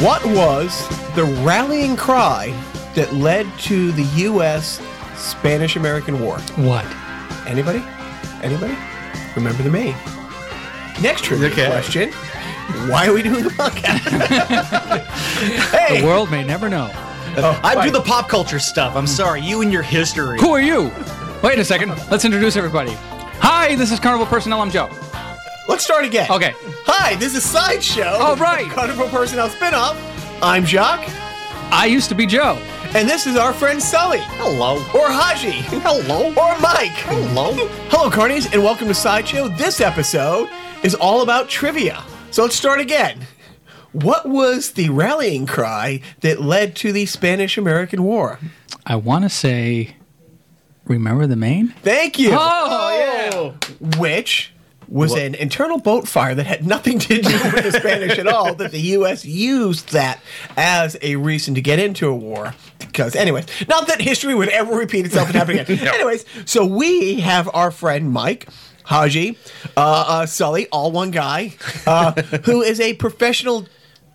What was the rallying cry that led to the U.S. Spanish American War? What? Anybody? Anybody? Remember the Maine. Next trivia Okay. question. Why are we doing the podcast? hey, The world may never know. Oh, I do the pop culture stuff. I'm sorry, you and your history. Who are you? Wait a second. Let's introduce everybody. Hi, this is Carnival Personnel. I'm Joe. Let's start again. Okay. Hi, this is Sideshow. Oh, right. Carnival Personnel spinoff. I'm Jacques, I used to be Joe. and this is our friend Sully. Hello. Or Haji. Hello. Or Mike. Hello. Hello, Carnies, and welcome to Sideshow. This episode is all about trivia. So let's start again. What was the rallying cry that led to the Spanish American War? I want to say, remember the Maine? Thank you. Oh, yeah. Which was an internal boat fire that had nothing to do with the Spanish at all, that the U.S. used that as a reason to get into a war. Because, anyways, not that history would ever repeat itself and happen again. Anyways, so we have our friend Mike. Haji, uh, uh, Sully, all one guy, uh, who is a professional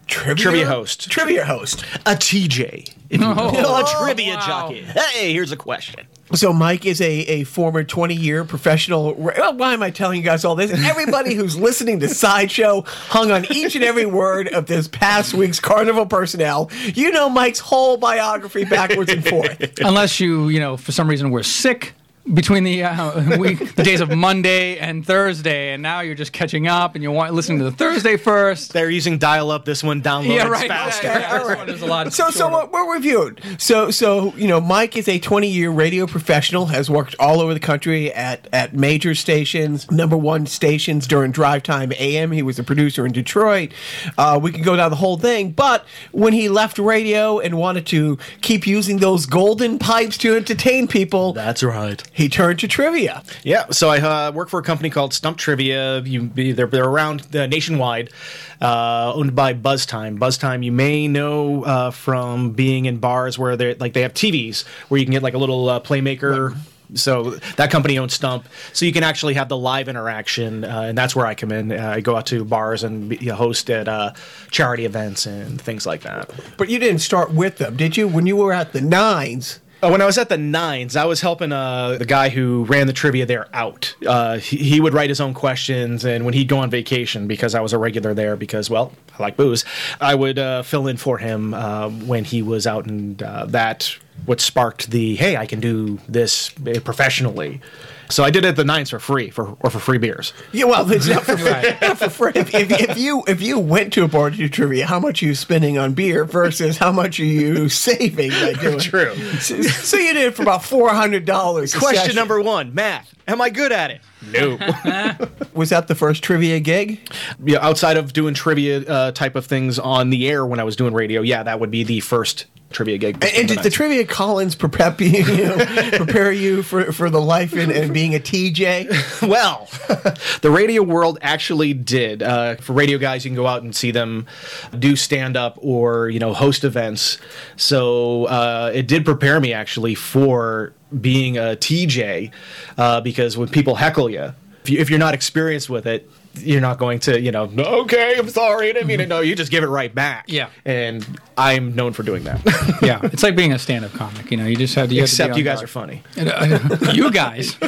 trivia, Trivia host. Trivia host. A TJ. If you. Oh, a trivia wow. jockey. Hey, here's a question. So Mike is a, a former 20 year professional. Why am I telling you guys all this? Everybody who's listening to Sideshow hung on each and every word of this past week's Carnival personnel. You know Mike's whole biography backwards and forth. Unless you, you know, for some reason were sick between the uh, week, the days of Monday and Thursday, and now you're just catching up and you want listening to the Thursday first. They're using dial up. This one downloads Yeah, right. faster. Yeah, yeah, this one a lot So, so shorter. what we're reviewing. So, so you know, Mike is a 20 year radio professional. Has worked all over the country at at major stations, number one stations during drive time AM. He was a producer in Detroit. Uh, we can go down the whole thing. But when he left radio and wanted to keep using those golden pipes to entertain people, That's right. He turned to trivia. Yeah, so I uh, work for a company called Stump Trivia. You, they're, they're around uh, nationwide, uh, owned by BuzzTime. BuzzTime, you may know uh, from being in bars where they like they have TVs where you can get like a little uh, playmaker. So that company owns Stump, so you can actually have the live interaction, uh, and that's where I come in. Uh, I go out to bars and be, host at uh, charity events and things like that. But you didn't start with them, did you? When you were at the nines. Uh, when I was at the Nines, I was helping uh, the guy who ran the trivia there out. Uh, he, he would write his own questions, and when he'd go on vacation, because I was a regular there, because well, I like booze, I would uh, fill in for him uh, when he was out, and uh, that what sparked the hey, I can do this professionally. So I did it at the Nines for free, for or for free beers. Yeah, well, it's not for free. Not for free. If, if, if you if you went to a bar to do trivia, how much are you spending on beer versus how much are you saving by doing? True. So, so you did it for about four hundred dollars. Question number one: Math. Am I good at it? No. was that the first trivia gig? yeah, outside of doing trivia uh, type of things on the air when I was doing radio, yeah, that would be the first trivia gig. And, and did the trivia Collins prepare you, you know, prepare you for, for the life and, and being a TJ? well, the radio world actually did. Uh, for radio guys, you can go out and see them do stand up or you know host events. So uh, it did prepare me actually for being a TJ uh, because when people heckle you, if, you, if you're not experienced with it. You're not going to, you know, okay, I'm sorry, I didn't mean to. No, you just give it right back. Yeah. And I'm known for doing that. yeah, it's like being a stand-up comic. You know, you just have to. You have to be Except you guys guard. are funny. you guys.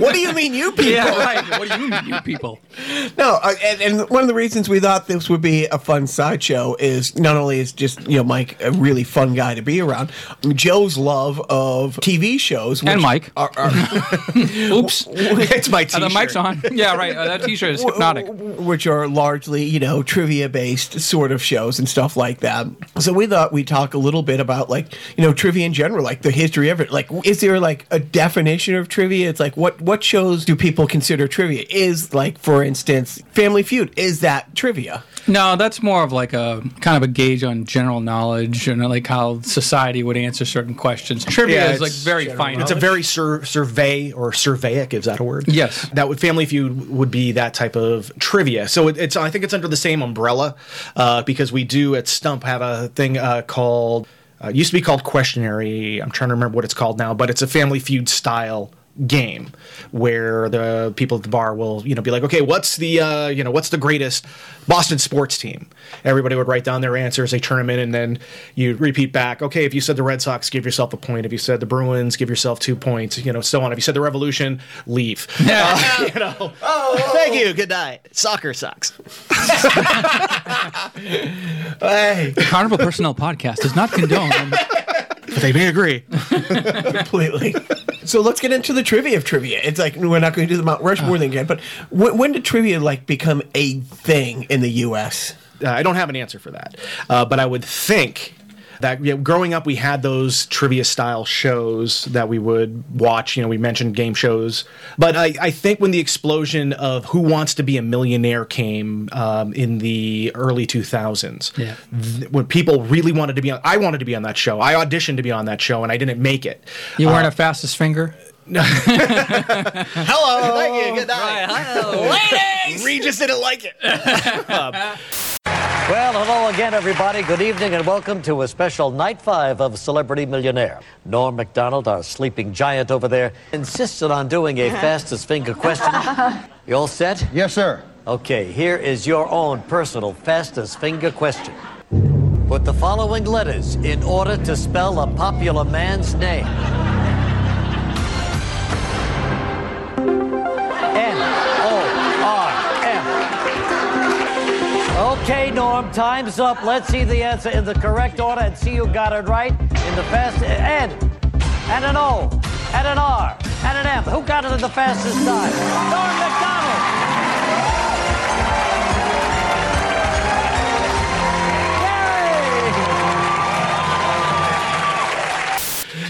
what do you mean, you people? Yeah, right. What do you mean, you people? No, uh, and, and one of the reasons we thought this would be a fun sideshow is not only is just you know Mike a really fun guy to be around, Joe's love of TV shows And Mike. are, are Oops. it's my Uh, t-shirt. the mic's on. Yeah, right. Uh, that T-shirt is hypnotic. which are largely you know trivia based sort of shows and stuff like that. So we thought we'd talk a little bit about like you know trivia in general, like the history of it. Like, is there like a definition of trivia? It's like what what shows do people consider trivia? Is like for instance Family Feud is that trivia? No, that's more of like a kind of a gauge on general knowledge and like how society would answer certain questions. Trivia Yeah, is like very general fine. It's a very sur- survey or surveying. Is that a word? Yes. That would Family Feud would be that type of trivia. So it, it's I think it's under the same umbrella uh, because we do at Stump have a thing uh, called uh, used to be called questionary. I'm trying to remember what it's called now, but it's a Family Feud style game where the people at the bar will you know be like okay what's the uh, you know what's the greatest boston sports team? Everybody would write down their answers they turn them in and then you repeat back okay if you said the red sox give yourself a point. If you said the bruins give yourself two points you know so on. If you said the revolution leave. Uh, you know? Oh, thank you. Good night. Soccer sucks. Hey, The Carnival Personnel Podcast does not condone. But they may agree completely. so let's get into the trivia of trivia. It's like we're not going to do the Mount Rushmore thing again, but when, when did trivia like become a thing in the U.S.? Uh, I don't have an answer for that, uh, but I would think that you know, growing up we had those trivia style shows that we would watch. You know, we mentioned game shows, but I, I think when the explosion of Who Wants to Be a Millionaire came um, in the early 2000s, Yeah. th- when people really wanted to be on, I wanted to be on that show. I auditioned to be on that show, and I didn't make it. You weren't a fastest finger. Hello, thank you. Good night. Hello, Ladies, Regis didn't like it. Well, hello again, everybody. Good evening, and welcome to a special night five of Celebrity Millionaire. Norm MacDonald, our sleeping giant over there, insisted on doing a uh-huh. fastest finger question. You all set? Yes, sir. Okay, here is your own personal fastest finger question. Put the following letters in order to spell a popular man's name. Okay, Norm, time's up. Let's see the answer in the correct order and see who got it right in the fast N and an O and an R and an M. Who got it in the fastest time? Norm Macdonald.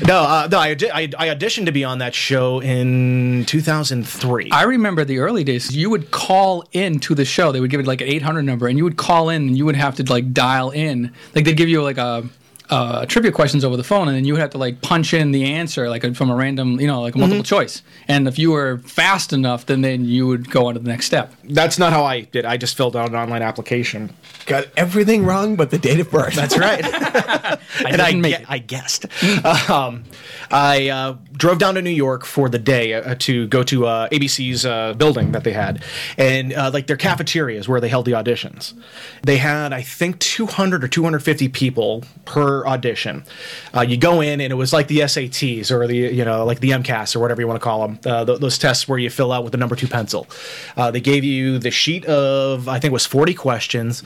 No, uh, no, I, I, I auditioned to be on that show in 2003. I remember the early days. You would call in to the show. They would give it like an 800 number, and you would call in, and you would have to like dial in. Like they'd give you like a. Uh, trivia questions over the phone, and then you would have to like punch in the answer like from a random, you know, like a multiple choice. And if you were fast enough, then then you would go on to the next step. That's not how I did. I just filled out an online application. Got everything wrong but the date of birth. That's right. I and I, didn't make gue- it. I guessed. um, I uh, drove down to New York for the day uh, to go to uh, ABC's uh, building that they had, and uh, like their cafeterias where they held the auditions. They had, I think, 200 or 250 people per audition. Uh, you go in, and it was like the SATs or the you know like the MCAS or whatever you want to call them. Uh, th- those tests where you fill out with the number two pencil. Uh, they gave you the sheet of I think it was 40 questions.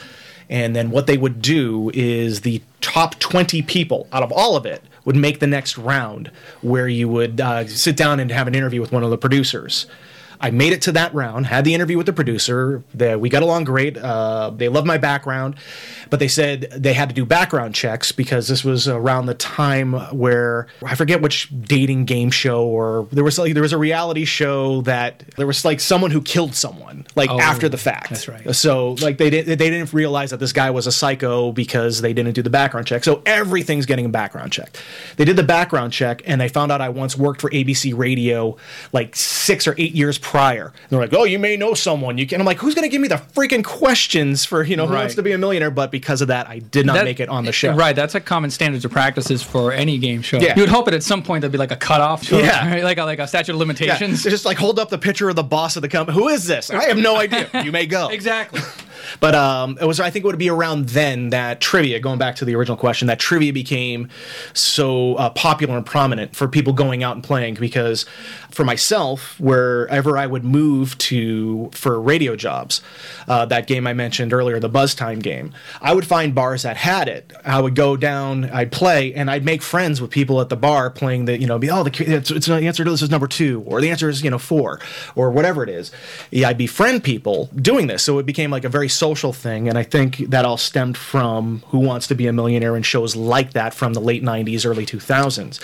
And then what they would do is the top 20 people out of all of it would make the next round where you would uh, sit down and have an interview with one of the producers. I made it to that round, had the interview with the producer. The, we got along great. Uh, they loved my background, but they said they had to do background checks because this was around the time where I forget which dating game show or there was like there was a reality show that there was like someone who killed someone like Oh, after the fact. that's right. So like they didn't they didn't realize that this guy was a psycho because they didn't do the background check. So everything's getting a background check. They did the background check and they found out I once worked for ABC Radio like six or eight years prior. And they're like, oh, you may know someone. You can. I'm like, who's going to give me the freaking questions for you know who Right. wants to be a millionaire? But because of that, I did not That- make it on the show. Right, that's a common standards of practices for any game show. Yeah. You would hope that at some point there'd be like a cutoff to it, Yeah. right? like a, like a statute of limitations. they just like hold up the picture of the boss of the company. Who is this? I have no idea. You may go. exactly. But um, it was I think it would be around then that trivia, going back to the original question, that trivia became so uh, popular and prominent for people going out and playing. Because for myself, wherever I would move to for radio jobs, uh, that game I mentioned earlier, the Buzz Time game, I would find bars that had it. I would go down, I'd play, and I'd make friends with people at the bar playing the you know be oh the it's, it's the answer to this is number two or the answer is you know four or whatever it is. Yeah, I'd befriend people doing this, so it became like a very social thing, and I think that all stemmed from Who Wants to Be a Millionaire and shows like that from the late '90s, early 2000s.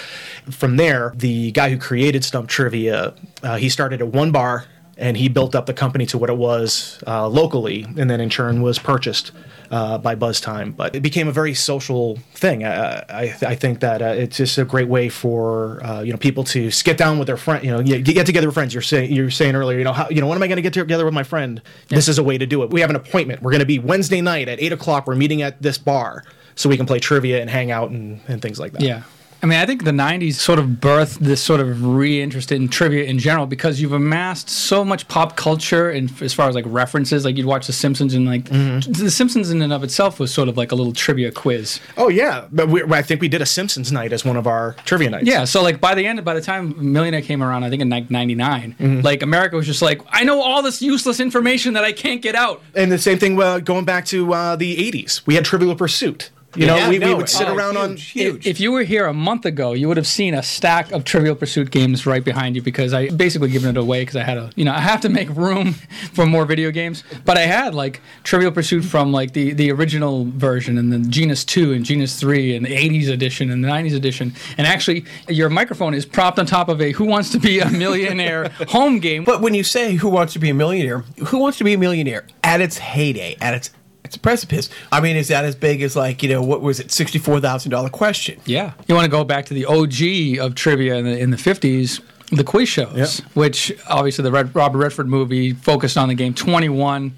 From there, the guy who created Stump Trivia, uh, he started at one bar and he built up the company to what it was uh, locally, and then in turn was purchased uh, by Buzz Time. But it became a very social thing. Uh, I, I think that uh, it's just a great way for uh, you know people to get down with their friend. You know, get get together with friends. You're saying you're saying earlier. You know, how, you know, when am I going to get together with my friend? This is a way to do it. We have an appointment. We're going to be Wednesday night at eight o'clock. We're meeting at this bar so we can play trivia and hang out and, and things like that. Yeah. I mean, I think the '90s sort of birthed this sort of re-interest in trivia in general because you've amassed so much pop culture and as far as like references, like you'd watch The Simpsons and like The Simpsons in and of itself was sort of like a little trivia quiz. Oh yeah, but we, I think we did a Simpsons night as one of our trivia nights. Yeah, so like by the end, by the time Millionaire came around, I think in like '99, like America was just like, I know all this useless information that I can't get out. and the same thing uh, going back to uh, the '80s. We had Trivial Pursuit. You know, Yeah, we, we no, would sit oh, around on. huge, huge. If you were here a month ago, you would have seen a stack of Trivial Pursuit games right behind you because I basically given it away because I had a, you know, I have to make room for more video games. But I had like Trivial Pursuit from like the the original version and then Genus Two and Genus Three and the '80s edition and the '90s edition. And actually, your microphone is propped on top of a Who Wants to Be a Millionaire home game. But when you say who wants to be a millionaire, who wants to be a millionaire at its heyday, at its its a precipice? I mean, is that as big as like you know what was it, sixty four thousand dollar question? Yeah, you want to go back to the OG of trivia in the in the fifties, the quiz shows, which obviously the Red, Robert Redford movie focused on the game Twenty One,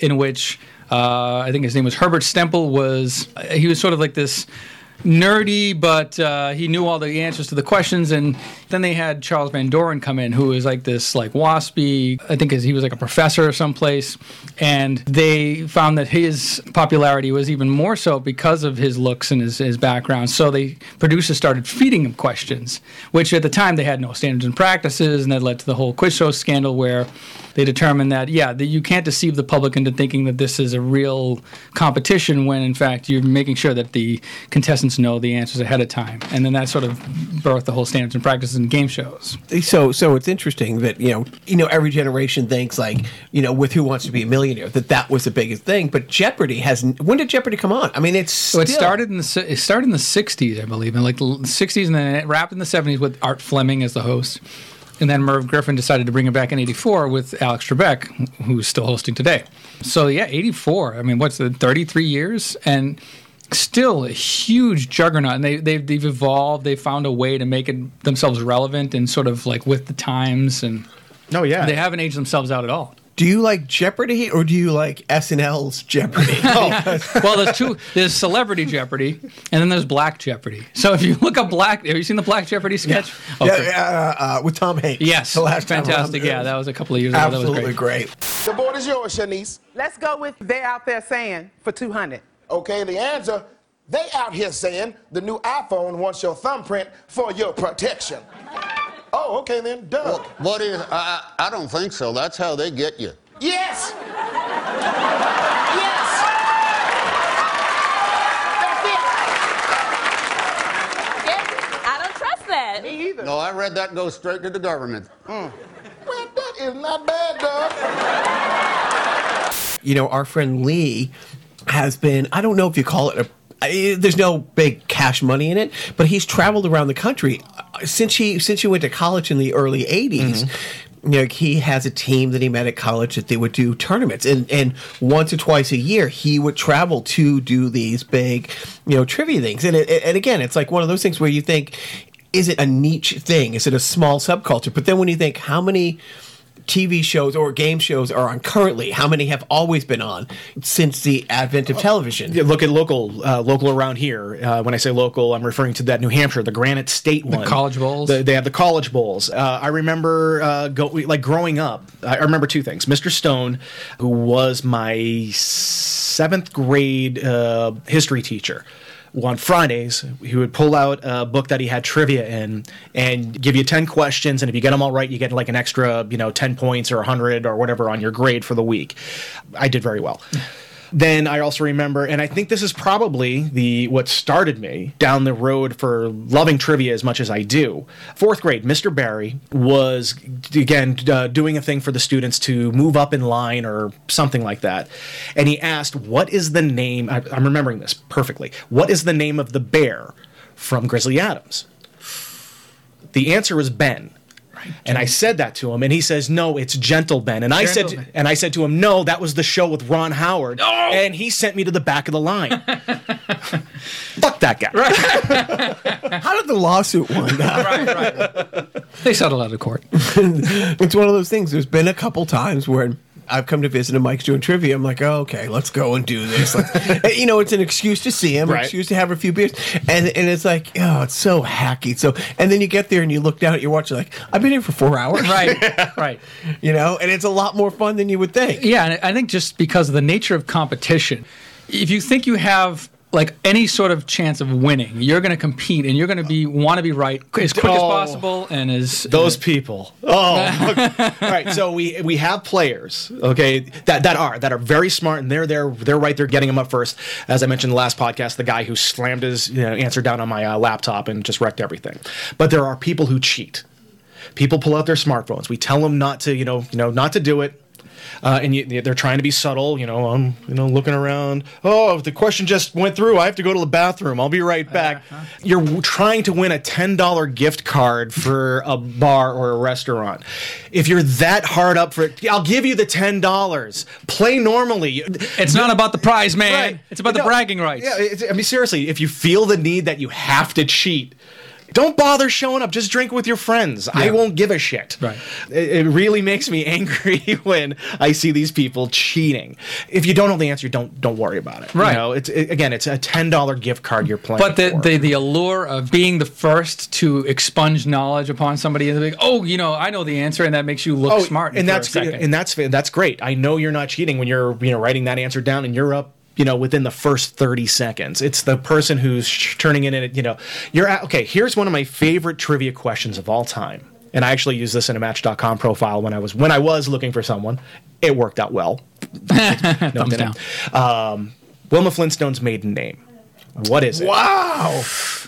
in which uh, I think his name was Herbert Stempel. Was he was sort of like this nerdy, but uh, he knew all the answers to the questions. And then they had Charles Van Doren come in, who was like this like waspy. I think he was like a professor or someplace, and they found that his popularity was even more so because of his looks and his, his background. So they producers started feeding him questions, which at the time they had no standards and practices, and that led to the whole quiz show scandal where they determined that yeah, that you can't deceive the public into thinking that this is a real competition when in fact you're making sure that the contestants know the answers ahead of time, and then that sort of birthed the whole standards and practices in game shows. So so it's interesting that you know you know every generation thinks like you know with Who Wants to Be a Millionaire that that was the biggest thing, but Jeopardy has when did Jeopardy come on? I mean, it's So it still- started in the it started in the '60s, I believe, in like the '60s, and then it wrapped in the '70s with Art Fleming as the host, and then Merv Griffin decided to bring it back in '84 with Alex Trebek, who's still hosting today. So yeah, '84. I mean, what's the 33 years and still a huge juggernaut and they, they've, they've evolved they found a way to make it themselves relevant and sort of like with the times and No, yeah. they haven't aged themselves out at all Do you like Jeopardy or do you like SNL's Jeopardy? oh, well, there's two. There's Celebrity Jeopardy, and then there's Black Jeopardy. So if you look up Black, have you seen the Black Jeopardy sketch? Okay. yeah, uh, uh, with Tom Hanks. Yes, the last fantastic. around. Yeah, that was a couple of years ago. That was absolutely great. great. The board is yours, Shanice. Let's go with they're out there saying for 200. Okay, the answer, they out here saying the new iPhone wants your thumbprint for your protection. Oh, okay then, Doug. What is? I, I I don't think so. That's how they get you. Yes! yes! That's I don't trust that. Me either. No, I read that go straight to the government. Hmm. Well, that is not bad, Doug. you know, our friend Lee has been, I don't know if you call it a, there's no big cash money in it, but he's traveled around the country Uh, since he since he went to college in the early 80s. You know, he has a team that he met at college that they would do tournaments, and and once or twice a year he would travel to do these big, you know, trivia things. And it, and again, it's like one of those things where you think, is it a niche thing? Is it a small subculture? But then when you think, how many TV shows or game shows are on currently? How many have always been on since the advent of television? Yeah, look at local, uh, local around here. Uh, when I say local, I'm referring to that New Hampshire, the Granite State one, college bowls. The- they have the college bowls. Uh, I remember uh, go, like growing up. I I remember two things. Mr. Stone, who was my seventh grade uh, history teacher. On Fridays, he would pull out a book that he had trivia in and give you 10 questions. And if you get them all right, you get like an extra, you know, 10 points or 100 or whatever on your grade for the week. I did very well. Then I also remember, and I think this is probably the what started me down the road for loving trivia as much as I do. Fourth grade, Mr. Barry was again uh, doing a thing for the students to move up in line or something like that, and he asked, "What is the name?" I, I'm remembering this perfectly. What is the name of the bear from Grizzly Adams? The answer was Ben. And I said that to him, and he says, "No, it's Gentle Ben." And I said, Gentle and I said to him, "No, that was the show with Ron Howard." And he sent me to the back of the line. Fuck that guy. How did the lawsuit wind up? Right, right. they settled out of court. it's one of those things. There's been a couple times where I've come to visit and Mike's doing trivia. I'm like, oh, okay, let's go and do this. Let's- you know, it's an excuse to see him, an Right. excuse to have a few beers, and and it's like, oh, it's so hacky. So, and then you get there and you look down at your watch, you're like, I've been here for four hours, Right, right. You know, and it's a lot more fun than you would think. Yeah, and I think just because of the nature of competition, if you think you have like any sort of chance of winning, you're going to compete and you're going to be want to be right as quick as Oh. possible and as Those people. Oh, all right. So we we have players, okay, that that are that are very smart, and they're there. They're right there, getting them up first. As I mentioned in the last podcast, the guy who slammed his you know, answer down on my uh, laptop and just wrecked everything. But there are people who cheat. People pull out their smartphones. We tell them not to, you know, you know, not to do it. Uh, and you, they're trying to be subtle, you know. I'm, you know, looking around. Oh, the question just went through. I have to go to the bathroom. I'll be right back. You're trying to win a ten dollar gift card for a bar or a restaurant. If you're that hard up for it, I'll give you the ten dollars. Play normally. it's not about the prize, man. Right. It's about the No, bragging rights. Yeah, it's, I mean, seriously, if you feel the need that you have to cheat, don't bother showing up. Just drink with your friends. I won't give a shit. Right. It, it really makes me angry when I see these people cheating. If you don't know the answer, don't don't worry about it. Right. You know, it's it, again, it's a ten dollar gift card you're playing. But the, for. the the allure of being the first to expunge knowledge upon somebody is like, oh, you know, I know the answer, and that makes you look oh, smart. Oh, and for a that's and that's that's great. I know you're not cheating when you're you know writing that answer down and you're up. You know, within the first 30 seconds, it's the person who's sh- turning in it. You know, you're at, okay. Here's one of my favorite trivia questions of all time, and I actually used this in a Match.com profile when I was when I was looking for someone. It worked out well. thumbs down. Um, Wilma Flintstone's maiden name. What is it? Wow.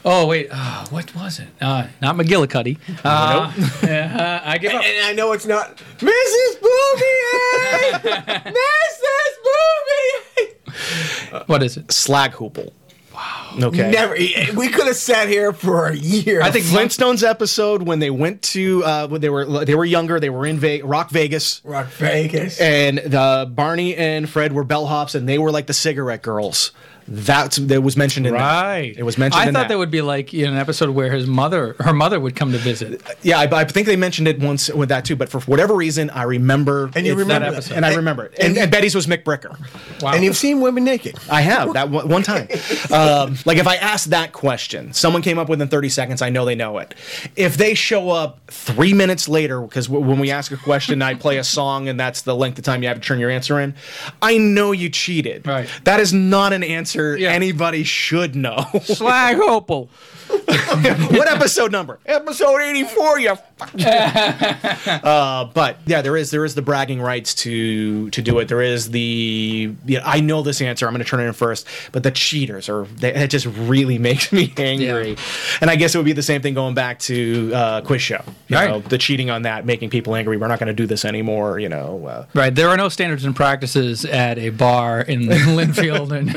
Oh wait, uh, what was it? Uh, not McGillicuddy. Uh, uh, I give up. And I know it's not Mrs. Bouvier! Mrs. Bouvier! What is it? Slaghoople. Wow. Okay. Never. We could have sat here for a year. I think Flintstones episode when they went to uh, when they were they were younger, they were in Ve- Rock Vegas, Rock Vegas. and the Barney and Fred were bellhops, and they were like the cigarette girls. That's that was mentioned in Right. That. It was mentioned. I in thought that. there would be like in an episode where his mother, her mother, would come to visit. Yeah, I, I think they mentioned it once with that too. But for whatever reason, I remember. And you remember that that. episode, and I remember it. And, and Betty's was McBricker. Wow. And you've seen women naked. I have that one, one time. Um, like if I ask that question, someone came up within 30 seconds. I know they know it. If they show up three minutes later, because w- when we ask a question, I play a song, and that's the length of time you have to turn your answer in. I know you cheated. Right. That is not an answer Yeah. anybody should know. Slag Opal. what episode number? Episode 84. You. uh, but yeah, there is there is the bragging rights to to do it. There is the yeah, I know this answer. I'm going to turn it in first. But the cheaters are they, it just really makes me angry. And I guess it would be the same thing going back to uh, quiz show. You Right. know, the cheating on that, making people angry. We're not going to do this anymore. You know. Uh, Right. There are no standards and practices at a bar in Lynnfield, and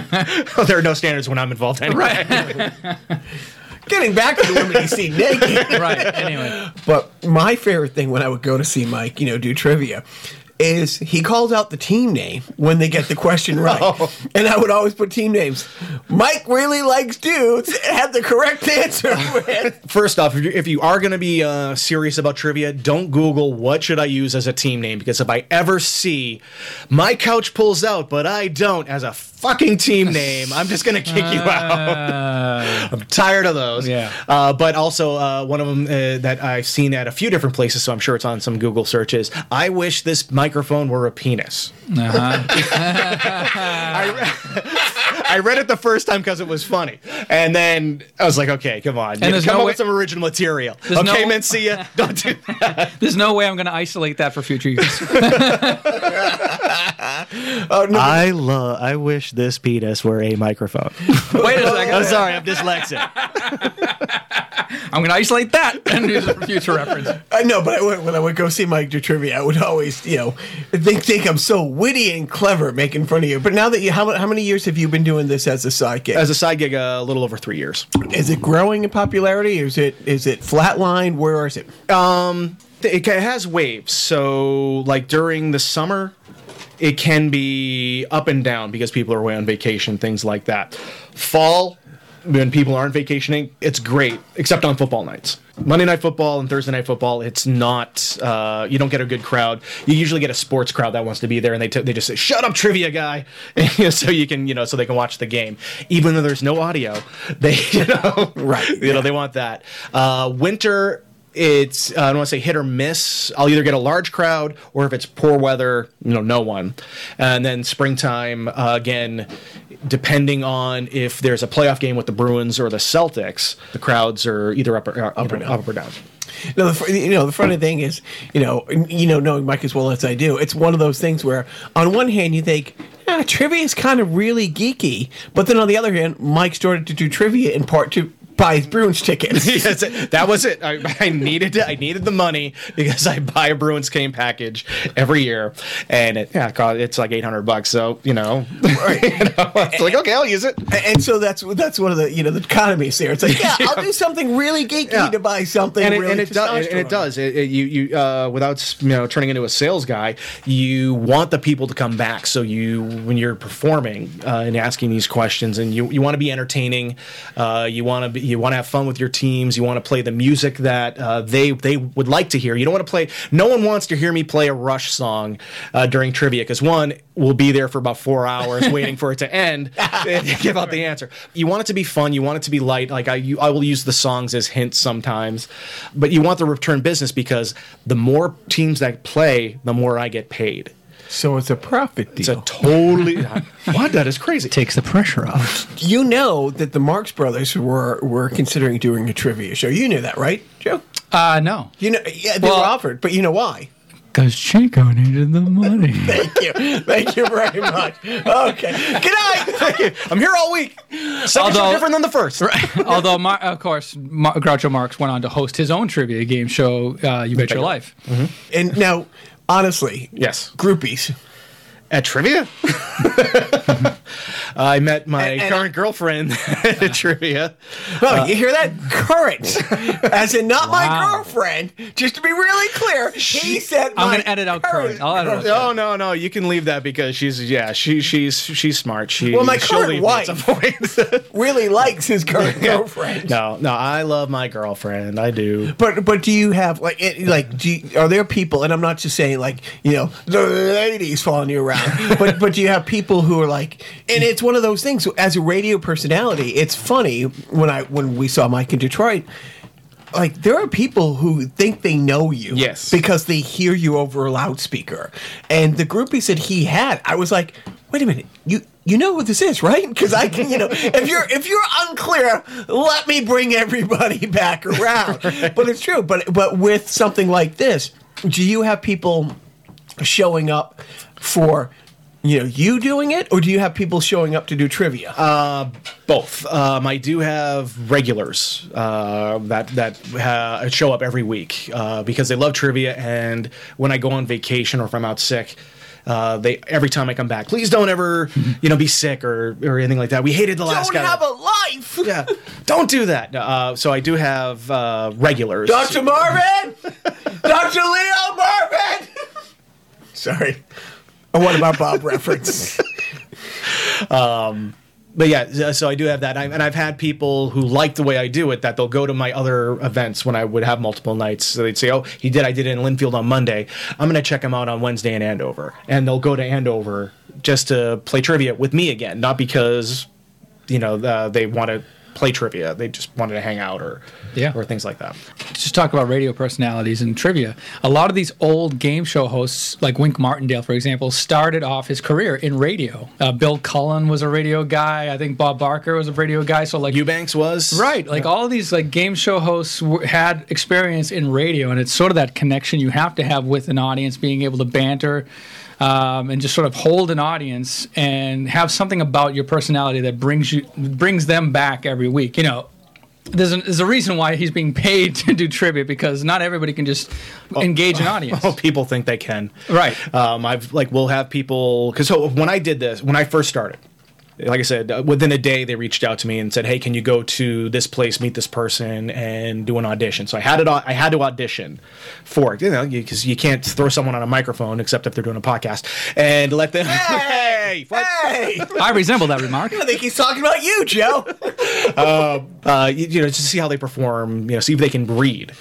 there are no standards when I'm involved anyway. Right. Getting back to the women you see naked. right. Anyway, But my favorite thing when I would go to see Mike, you know, do trivia, is he calls out the team name when they get the question right. And I would always put team names. Mike really likes dudes and had the correct answer with. First off, if you, if you are going to be uh, serious about trivia, don't Google what should I use as a team name because if I ever see my couch pulls out but I don't as a fucking team name, I'm just going to kick you out. I'm tired of those. Yeah. Uh, but also uh, one of them uh, that I've seen at a few different places, so I'm sure it's on some Google searches. I wish this microphone were a penis. I, re- I read it the first time because it was funny, and then I was like, "Okay, come on, you there's come no up way- with some original material." There's okay, no- Mencia, don't do that. there's no way I'm going to isolate that for future use. Oh, no. I love. I wish this penis were a microphone. Wait a second. I'm sorry, I'm dyslexic. I'm going to isolate that and use it for future reference. I know, but I would, when I would go see Mike do trivia, I would always, you know, think, think I'm so witty and clever making fun of you. But now that you, how, how many years have you been doing this as a side gig? As a side gig, a little over three years. is it growing in popularity? Is it is it flatlined? Where is it? Um, it has waves. So, like during the summer, it can be up and down because people are away on vacation, things like that. Fall, when people aren't vacationing, it's great, except on football nights. Monday night football and Thursday night football, it's not. Uh, you don't get a good crowd. You usually get a sports crowd that wants to be there, and they t- they just say, "Shut up, trivia guy," so you can you know so they can watch the game, even though there's no audio. They you know Right, you know they want that. Uh, winter it's uh, I don't want to say hit or miss. I'll either get a large crowd or if it's poor weather, you know, no one. And then springtime uh, again, depending on if there's a playoff game with the Bruins or the Celtics, the crowds are either up or, up, or, down. Up or down. No, the, you know the funny thing is, you know, you know, knowing Mike as well as I do, it's one of those things where, on one hand, you think ah, trivia is kind of really geeky, but then on the other hand, Mike started to do trivia in part to buy Bruins tickets. yes, that was it. I, I needed. I needed the money because I buy a Bruins game package every year, and it, yeah, it's like eight hundred bucks. So you know, Right. you know, it's like okay, I'll use it. And so that's that's one of the you know the economies there. It's like yeah, I'll do something really geeky Yeah. to buy something and it, really and it does and it does it, it- you you uh, without you know turning into a sales guy you want the people to come back so you when you're performing uh, and asking these questions and you, you want to be entertaining uh, you want to be you want to have fun with your teams you want to play the music that uh, they they would like to hear. You don't want to play no one wants to hear me play a rush song uh, during trivia because one we'll be there for about four hours waiting for it to end and give out the answer. You want it to be fun you want it to be light like I, you, I will use the songs as hints sometimes but you want the return business because the more teams that play the more i get paid So it's a profit deal. it's a totally what that is crazy Takes the pressure off. you know that the Marx Brothers were were considering doing a trivia show. You knew that, right, Joe? Uh, no. You know, yeah, they Well- were offered, but you know why? Because Chico needed the money. Thank you, thank you very much. Okay, good night. Thank you. I'm here all week second show different than the first Although, Mar- of course, Mar- Groucho Marx went on to host his own trivia game show, uh, You Bet Your Life. And now, honestly, yes groupies. At trivia i met my And- and- current girlfriend at trivia Oh, you hear that? Current, as in not my girlfriend. Just to be really clear, he said I'm going to edit out current. I'll edit out oh, No, no, no. You can leave that because she's yeah, she she's she's smart. She Well, my she'll current leave me at some point. really likes his current girlfriend. no, no. I love my girlfriend. I do. But but do you have like it, like do you, are there people and I'm not just saying like you know the ladies following you around but but you have people who are like and it's one of those things as a radio personality it's funny when I when we saw Mike in Detroit like there are people who think they know you Yes. because they hear you over a loudspeaker. And the groupies that he had I was like wait a minute you you know who this is right? Because I can you know if you're if you're unclear let me bring everybody back around. But it's true but but with something like this do you have people showing up for you know you doing it or do you have people showing up to do trivia Both. Um, I do have regulars uh, that that uh, show up every week uh, because they love trivia. And when I go on vacation or if I'm out sick. Uh, they every time I come back, please don't ever, you know, be sick or or anything like that. We hated the last don't guy. have a life yeah, don't do that. Uh, so I do have uh, regulars. Dr. Marvin Dr. Leo Marvin sorry a what about Bob reference but yeah, so I do have that, I, and I've had people who like the way I do it that they'll go to my other events when I would have multiple nights. So they'd say, "Oh, he did. I did it in Lynnfield on Monday. I'm going to check him out on Wednesday in Andover," and they'll go to Andover just to play trivia with me again, not because you know uh, they want to play trivia. They just wanted to hang out or Yeah. or things like that. just talk about radio personalities and trivia. A lot of these old game show hosts, like Wink Martindale, for example, started off his career in radio. Uh, Bill Cullen was a radio guy. I think Bob Barker was a radio guy. So like Eubanks was Right, like all of these like game show hosts w- had experience in radio, and it's sort of that connection you have to have with an audience, being able to banter um, and just sort of hold an audience and have something about your personality that brings you brings them back every week. You know, there's, a there's a reason why he's being paid to do trivia because not everybody can just engage an audience. Oh, people think they can. Right. Um, I've like we'll have people because so when I did this when I first started, like I said, uh, within a day they reached out to me and said, "Hey, can you go to this place, meet this person, and do an audition?" So I had it. I had to audition for it, you know, because you, can't throw someone on a microphone except if they're doing a podcast and let them. Hey, what? hey I resemble that remark. I think he's talking about you Joe uh, you, you know, just to see how they perform, you know, see if they can read.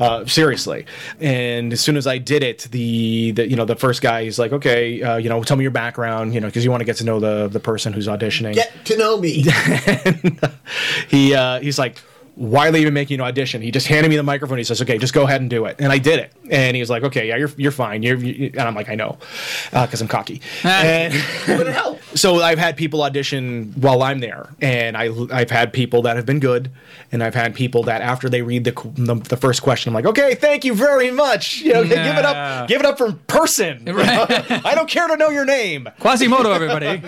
Uh, seriously, and as soon as I did it, the, the you know the first guy he's like, okay, uh, you know, tell me your background, you know, because you want to get to know the the person who's auditioning. Get to know me. he uh, he's like, why are they even making you audition? He just handed me the microphone. He says, okay, just go ahead and do it, and I did it. And he was like, okay, yeah, you're you're fine. You're, you and I'm like, I know, uh, because I'm cocky. and, so I've had people audition while I'm there, and I I've had people that have been good, and I've had people that after they read the the, the first question, I'm like, okay, thank you very much. You know, give it up, give it up for person. Know? I don't care to know your name. Quasimodo, everybody.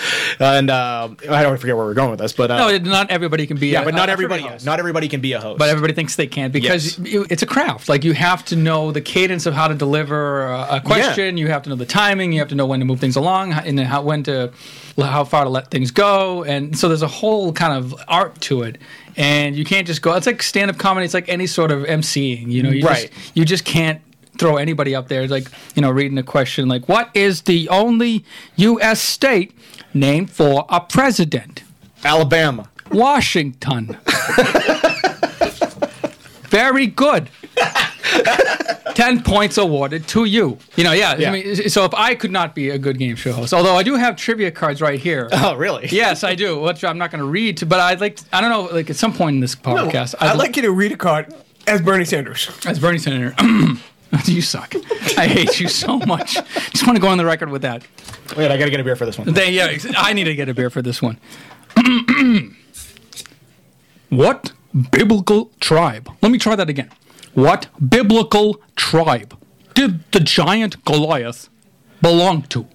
And uh, I don't forget where we're going with this, but uh, No, not everybody can be. yeah, a- but not a everybody, host. not everybody can be a host. But everybody thinks they can because you- it's a craft. Like you have to know the cadence of how to deliver a, a question. You have to know the timing. You have to know when to move things along and then how when to how far to let things go. And so there's a whole kind of art to it. And you can't just go. It's like stand up comedy. It's like any sort of MCing. You know, you Right. Just, you just can't throw anybody up there. Like you know, reading a question like, "What is the only U.S. state named for a president?" Alabama. Washington. Very good. 10 points awarded to you. You know, yeah, Yeah. I mean, so if I could not be a good game show host, although I do have trivia cards right here. Oh, really? yes, I do, which I'm not going to read, but I'd like, I don't know, like at some point in this podcast, I'd like you to read a card as Bernie Sanders. as Bernie Senator. you suck. I hate you so much. Just want to go on the record with that. Wait, I gotta get a beer for this one. They, yeah, I need to get a beer for this one. what biblical tribe? Let me try that again. What biblical tribe did the giant Goliath belong to?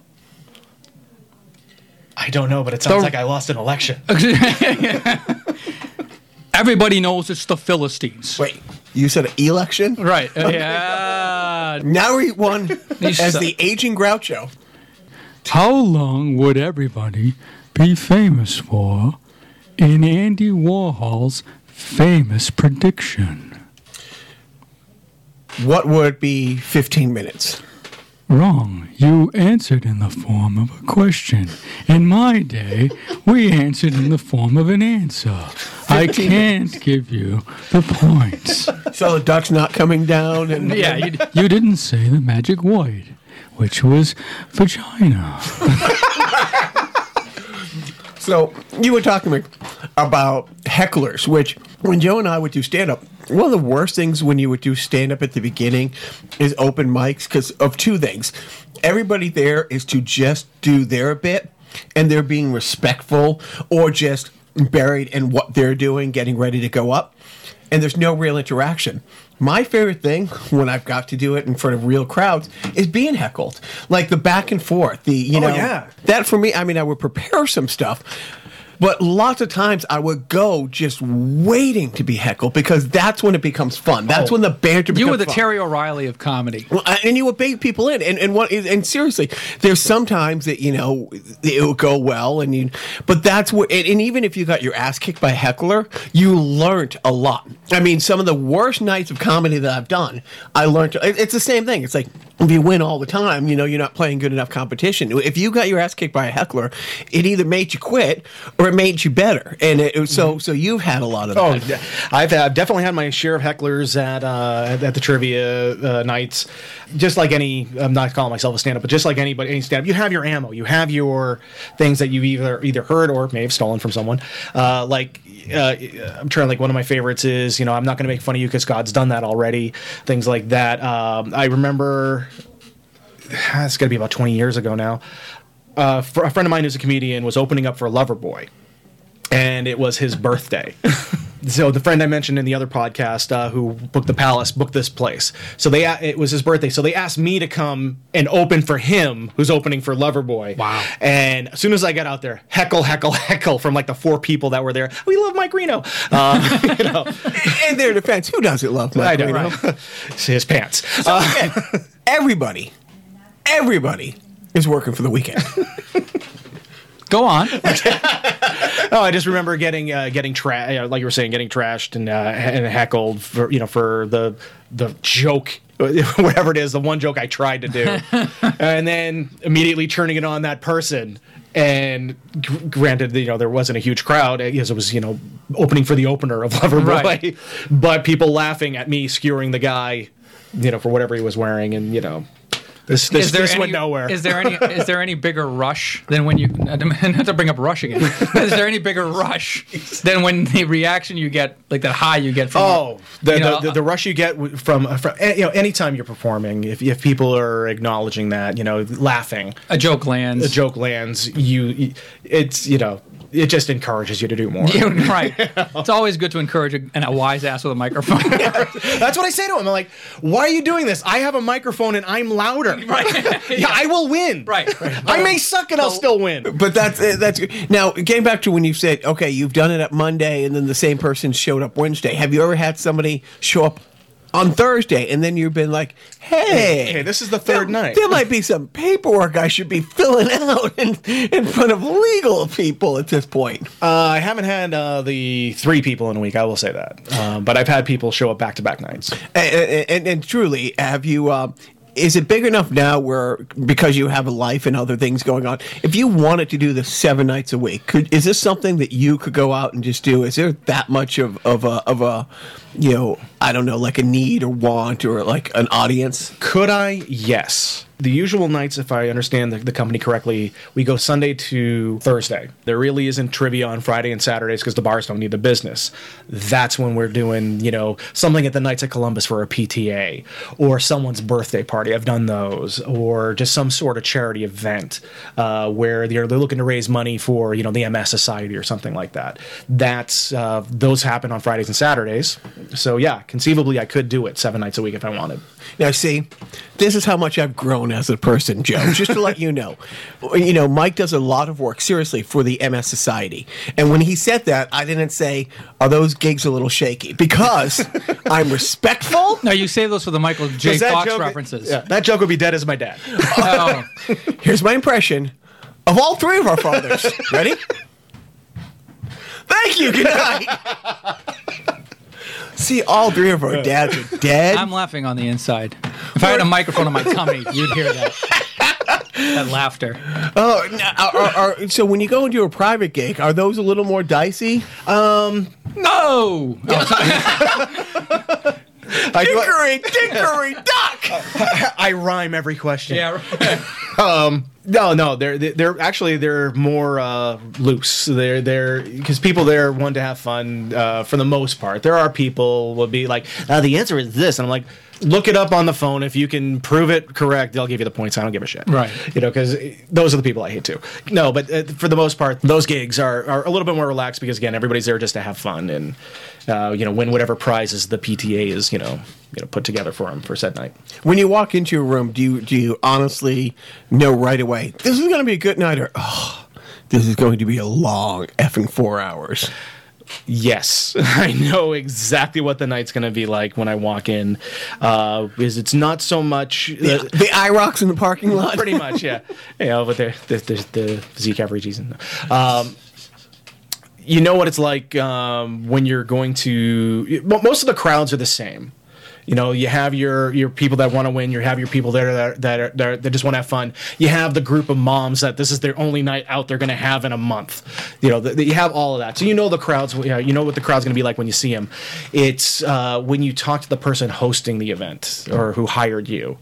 I don't know, but it sounds The- like I lost an election. Everybody knows it's the Philistines. Wait, you said election? Right. uh, yeah. Now we won as the aging Groucho. How long would everybody be famous for in Andy Warhol's famous prediction? What would be 15 minutes? Wrong. You answered in the form of a question. In my day, we answered in the form of an answer. I can't give you the points. So the duck's not coming down, and Yeah, you, you didn't say the magic word, which was vagina. So you were talking about hecklers, which when Joe and I would do stand up, one of the worst things when you would do stand up at the beginning is open mics because of two things. Everybody there is to just do their bit and they're being respectful or just buried in what they're doing, getting ready to go up. And there's no real interaction. My favorite thing when I've got to do it in front of real crowds is being heckled. Like the back and forth, the you oh, know yeah. that for me, I mean, I would prepare some stuff, but lots of times I would go just waiting to be heckled because that's when it becomes fun. That's oh. when the banter becomes You were the fun. Terry O'Reilly of comedy. Well, and you would bait people in, and and what and seriously, there's sometimes that you know it will go well, and you, but that's what, and, and even if you got your ass kicked by a heckler, you learned a lot. I mean, some of the worst nights of comedy that I've done, I learned. It's the same thing. It's like if you win all the time, you know, you're not playing good enough competition. If you got your ass kicked by a heckler, it either made you quit or it made you better, and it, so so you've had a lot of that. Oh. I've, I've definitely had my share of hecklers at uh, at, the trivia uh, nights. Just like any, I'm not calling myself a stand-up, but just like anybody, any stand-up, you have your ammo. You have your things that you've either either heard or may have stolen from someone. Uh, like uh, I'm trying. Like one of my favorites is, you know, I'm not going to make fun of you because God's done that already. Things like that. Um, I remember. It's got to be about 20 years ago now. Uh, a friend of mine who's a comedian was opening up for Loverboy and it was his birthday. so the friend I mentioned in the other podcast uh, who booked the palace booked this place. So they it was his birthday. So they asked me to come and open for him, who's opening for Loverboy. Wow. And as soon as I got out there, heckle, heckle, heckle from like the four people that were there. We love Mike Reno. Uh, you know, in their defense, who doesn't love Mike I know, Reno? right? His pants. Uh, Everybody, everybody is working for the weekend. Go on. Oh, I just remember getting uh, getting tra- uh, like you were saying, getting trashed and uh, and heckled for you know for the the joke whatever it is, the one joke I tried to do, and then immediately turning it on that person. And gr- granted, you know, there wasn't a huge crowd because it was, you know, opening for the opener of Loverboy, Right. but people laughing at me skewering the guy, you know, for whatever he was wearing, and you know, this this, is there this any, went nowhere. Is there any is there any bigger rush than when you not to bring up rush again? is there any bigger rush than when the reaction you get, like that high you get from? Oh, the, you know, the, the, the rush you get from, from eh, you know anytime you're performing, if, if people are acknowledging that, you know, laughing, a joke lands. a joke lands, you it's you know it just encourages you to do more. Yeah, right. It's always good to encourage a, and a wise ass with a microphone. That's what I say to him. I'm like, why are you doing this? I have a microphone and I'm louder. Right. yeah, I will win. right. I may suck and I'll still win. But that's uh, that's now getting back to when you said okay, you've done it at Monday, and then the same person showed up Wednesday. Have you ever had somebody show up on Thursday, and then you've been like, hey, Hey, this is the third there- night. There might be some paperwork I should be filling out in, in front of legal people at this point. Uh, I haven't had uh, the three people in a week. I will say that, um, but I've had people show up back to back nights. And, and, and truly, have you? Uh, is it big enough now where because you have a life and other things going on? If you wanted to do this seven nights a week, could is this something that you could go out and just do? Is there that much of of a of a you know I don't know like a need or want or like an audience? Could I? Yes. The usual nights, if I understand the, the company correctly, we go Sunday to Thursday. There really isn't trivia on Friday and Saturdays because the bars don't need the business. That's when we're doing, you know, something at the Knights of Columbus for a PTA or someone's birthday party. I've done those, or just some sort of charity event uh, where they're, they're looking to raise money for, you know, the MS Society or something like that. That's uh, those happen on Fridays and Saturdays. So yeah, conceivably I could do it seven nights a week if I wanted. Now, see, this is how much I've grown as a person, Joe. Just to let you know, you know, Mike does a lot of work, seriously, for the MS Society. And when he said that, I didn't say, "Are those gigs a little shaky?" Because I'm respectful. No, you save those for the Michael J. Fox joke- references. Yeah, that joke would be dead as my dad. Oh, Here's my impression of all three of our fathers. Ready? Thank you. Good night. See, all three of our dads are dead. I'm laughing on the inside. If I had a microphone on my tummy, you'd hear that. that laughter. oh, now, are, are, are- so when you go into a private gig, are those a little more dicey? Um, no! Oh, I, Dickory, dickory, duck. I rhyme every question. yeah. No, no, they're they're actually they're more uh, loose. They're they're because people there want to have fun uh, for the most part. There are people will be like, uh, the answer is this, and I'm like, look it up on the phone. If you can prove it correct, they'll give you the points. I don't give a shit. Right. You know, because those are the people I hate too. No, but uh, for the most part, those gigs are are a little bit more relaxed because again, everybody's there just to have fun and uh, you know win whatever prizes the PTA is you know you know put together for them for said night. When you walk into a room, do you do you honestly know right away this is going to be a good night, or oh, this is going to be a long effing four hours? Yes, I know exactly what the night's going to be like when I walk in. Uh, is it's not so much The, the IROCs in the parking lot. pretty much, yeah. You know, but the the the, the Zeke averages um, you know what it's like um, when you're going to. mo- Most of the crowds are the same. You know, you have your your people that want to win. You have your people there that that, are, that, are, that just want to have fun. You have the group of moms that this is their only night out they're going to have in a month. You know, the- you have all of that, so you know the crowds. You know, you know what the crowd's going to be like when you see them. It's uh, when you talk to the person hosting the event or who hired you.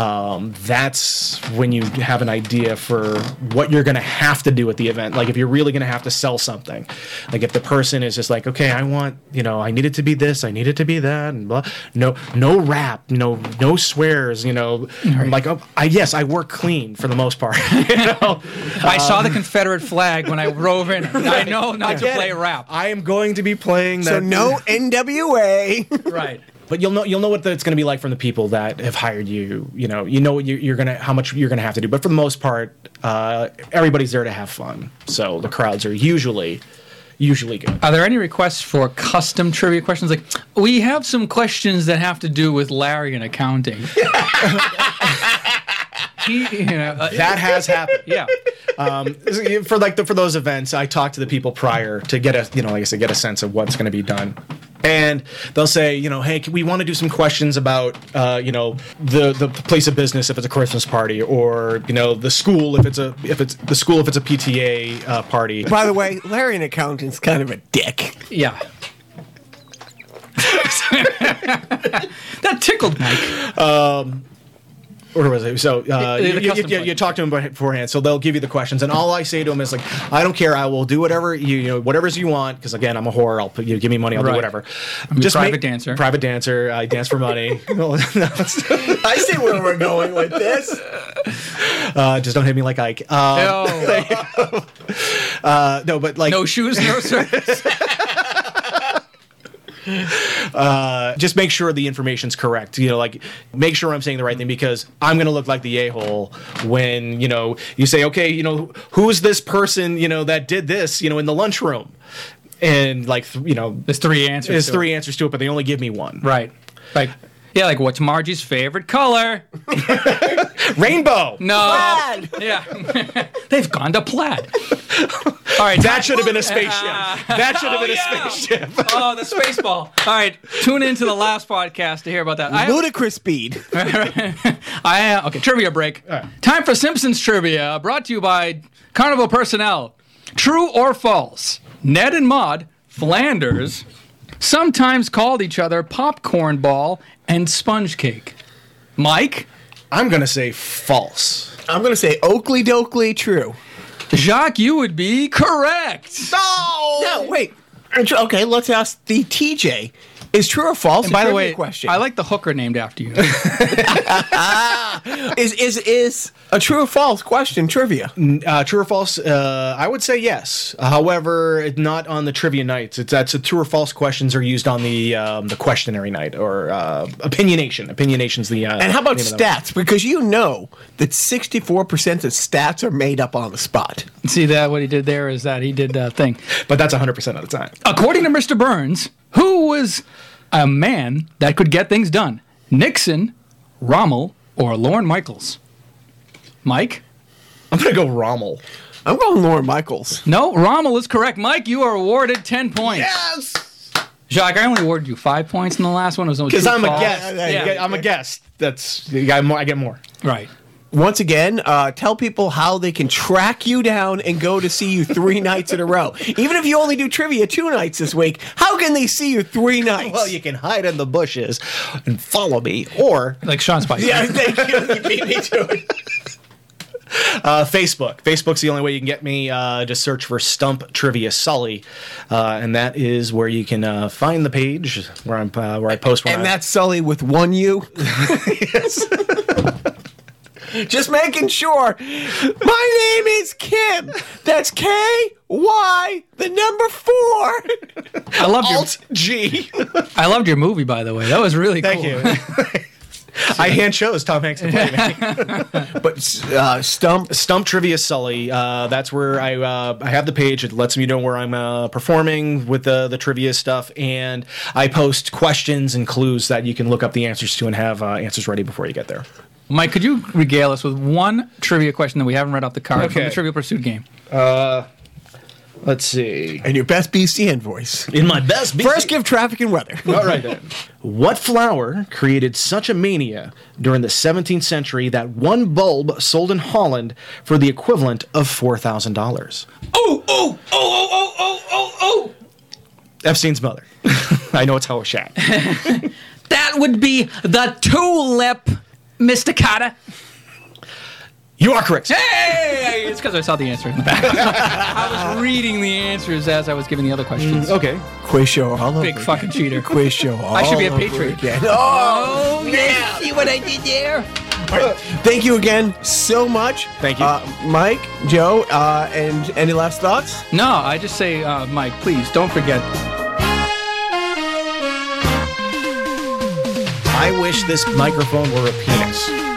Um, that's when you have an idea for what you're going to have to do at the event. Like if you're really going to have to sell something, like if the person is just like, okay, I want, you know, I need it to be this, I need it to be that, and blah. No, no rap, no, no swears. You know, I'm like, oh, I yes, I work clean for the most part. you know, I saw the Confederate flag when I drove in. I know not to play it. rap. I am going to be playing that. So no NWA. Right. But you'll know you'll know what the, it's going to be like from the people that have hired you. You know, you know what you, you're gonna how much you're gonna have to do. But for the most part, uh, everybody's there to have fun. So the crowds are usually usually good. Are there any requests for custom trivia questions? Like, we have some questions that have to do with Larry and accounting. he, you know, uh, That has happened. yeah. Um, for like the, for those events, I talk to the people prior to get a you know like I said get a sense of what's going to be done. And they'll say, you know, hey, can- we want to do some questions about, uh, you know, the the place of business if it's a Christmas party, or you know, the school if it's a if it's the school if it's a PTA uh, party. By the way, Larry, an accountant's kind of a dick. Yeah. that tickled Mike. Or was it? So uh, The- the you, you, you, you talk to them beforehand, so they'll give you the questions, and all I say to them is like, I don't care, I will do whatever you, you know, whatever's you want, because again, I'm a whore. I'll put you give me money, I'll Right. do whatever. I'm just a private dancer. private dancer. I dance for money. I see where we're going with this. uh, just don't hit me like Ike. Um, No, uh, no, but like, no shoes, no service. Uh, just make sure the information's correct. You know, like make sure I'm saying the right thing because I'm going to look like the a hole when you know you say, okay, you know, who's this person, you know, that did this, you know, in the lunchroom, and like th- you know, There's three answers. there's to three It. answers to it, but they only give me one. Right. Like, yeah, like what's Margie's favorite color? Rainbow. No. Plaid. Yeah. They've gone to plaid. All right. That should have been a spaceship. That should have Oh, been a yeah. spaceship. Oh, the space ball. All right. Tune into the last podcast to hear about that. I, Ludicrous speed. I uh, okay. Trivia break. Time for Simpsons trivia. Brought to you by Carnival Personnel. True or false? Ned and Maud Flanders sometimes called each other popcorn ball and sponge cake. Mike I'm gonna say false. I'm going to say Oakley Dokley true. Jacques, you would be correct. No, No, wait. Okay, let's ask the TJ. Is true or false? And by the way, question. I like the hooker named after you. is is is a true or false question trivia? Uh, true or false? Uh, I would say yes. However, not on the trivia nights. It's that's a true or false questions are used on the um, the questionary night or uh, opinionation. Opinionation's the uh, And how about name of that. stats? Because you know that 64% of stats are made up on the spot. See that what he did there is that he did that thing. But that's 100 percent of the time. According to Mr. Burns, who was a man that could get things done? Nixon, Rommel, or Lorne Michaels? Mike? I'm gonna go Rommel. I'm going Lorne Michaels. No, Rommel is correct. Mike, you are awarded 10 points. Yes! Jacques, I only awarded you five points in the last one. It was only Because I'm a guest. Yeah. I'm a guest. That's you got more. I get more. Right. Once again, uh, tell people how they can track you down and go to see you three nights in a row. Even if you only do trivia two nights this week, how can they see you three nights? Well, you can hide in the bushes and follow me, or Like Sean Spicer. yeah, thank you. You beat me to it. uh, Facebook. Facebook's the only way you can get me. Uh, just search for Stump Trivia Sully, uh, and that is where you can uh, find the page where I'm uh, where I post. When And I- that's Sully with one U. Just making sure. My name is Kim. That's K Y, the number four. I loved your Alt G. I loved your movie by the way. That was really Thank cool. you. I hand chose Tom Hanks to play me. But uh, Stump, Stump Trivia Sully. Uh, that's where I uh, I have the page. It lets me know where I'm uh, performing with the the trivia stuff, and I post questions and clues that you can look up the answers to and have uh, answers ready before you get there. Mike, could you regale us with one trivia question that we haven't read off the card from Okay. the Trivial Pursuit game? Uh, let's see. and your best BCN voice. In my best BC First, give traffic and weather. All right then. What flower created such a mania during the 17th century that one bulb sold in Holland for the equivalent of four thousand dollars? Oh, oh, oh, oh, oh, oh, oh, oh. Epstein's mother. I know it's how Howard Shack. That would be the tulip, Mr. Carter. You are correct. Hey! It's because I saw the answer in the back. I was reading the answers as I was giving the other questions. Okay. Quiz show all over. Big again. fucking cheater. quiz show. All I should be a over patriot. again. Oh, Oh, yeah. See what I did there? thank you again so much. Thank you. uh, Mike, Joe, uh, and any last thoughts? No, I just say, uh, Mike, please don't forget. I wish this microphone were a penis.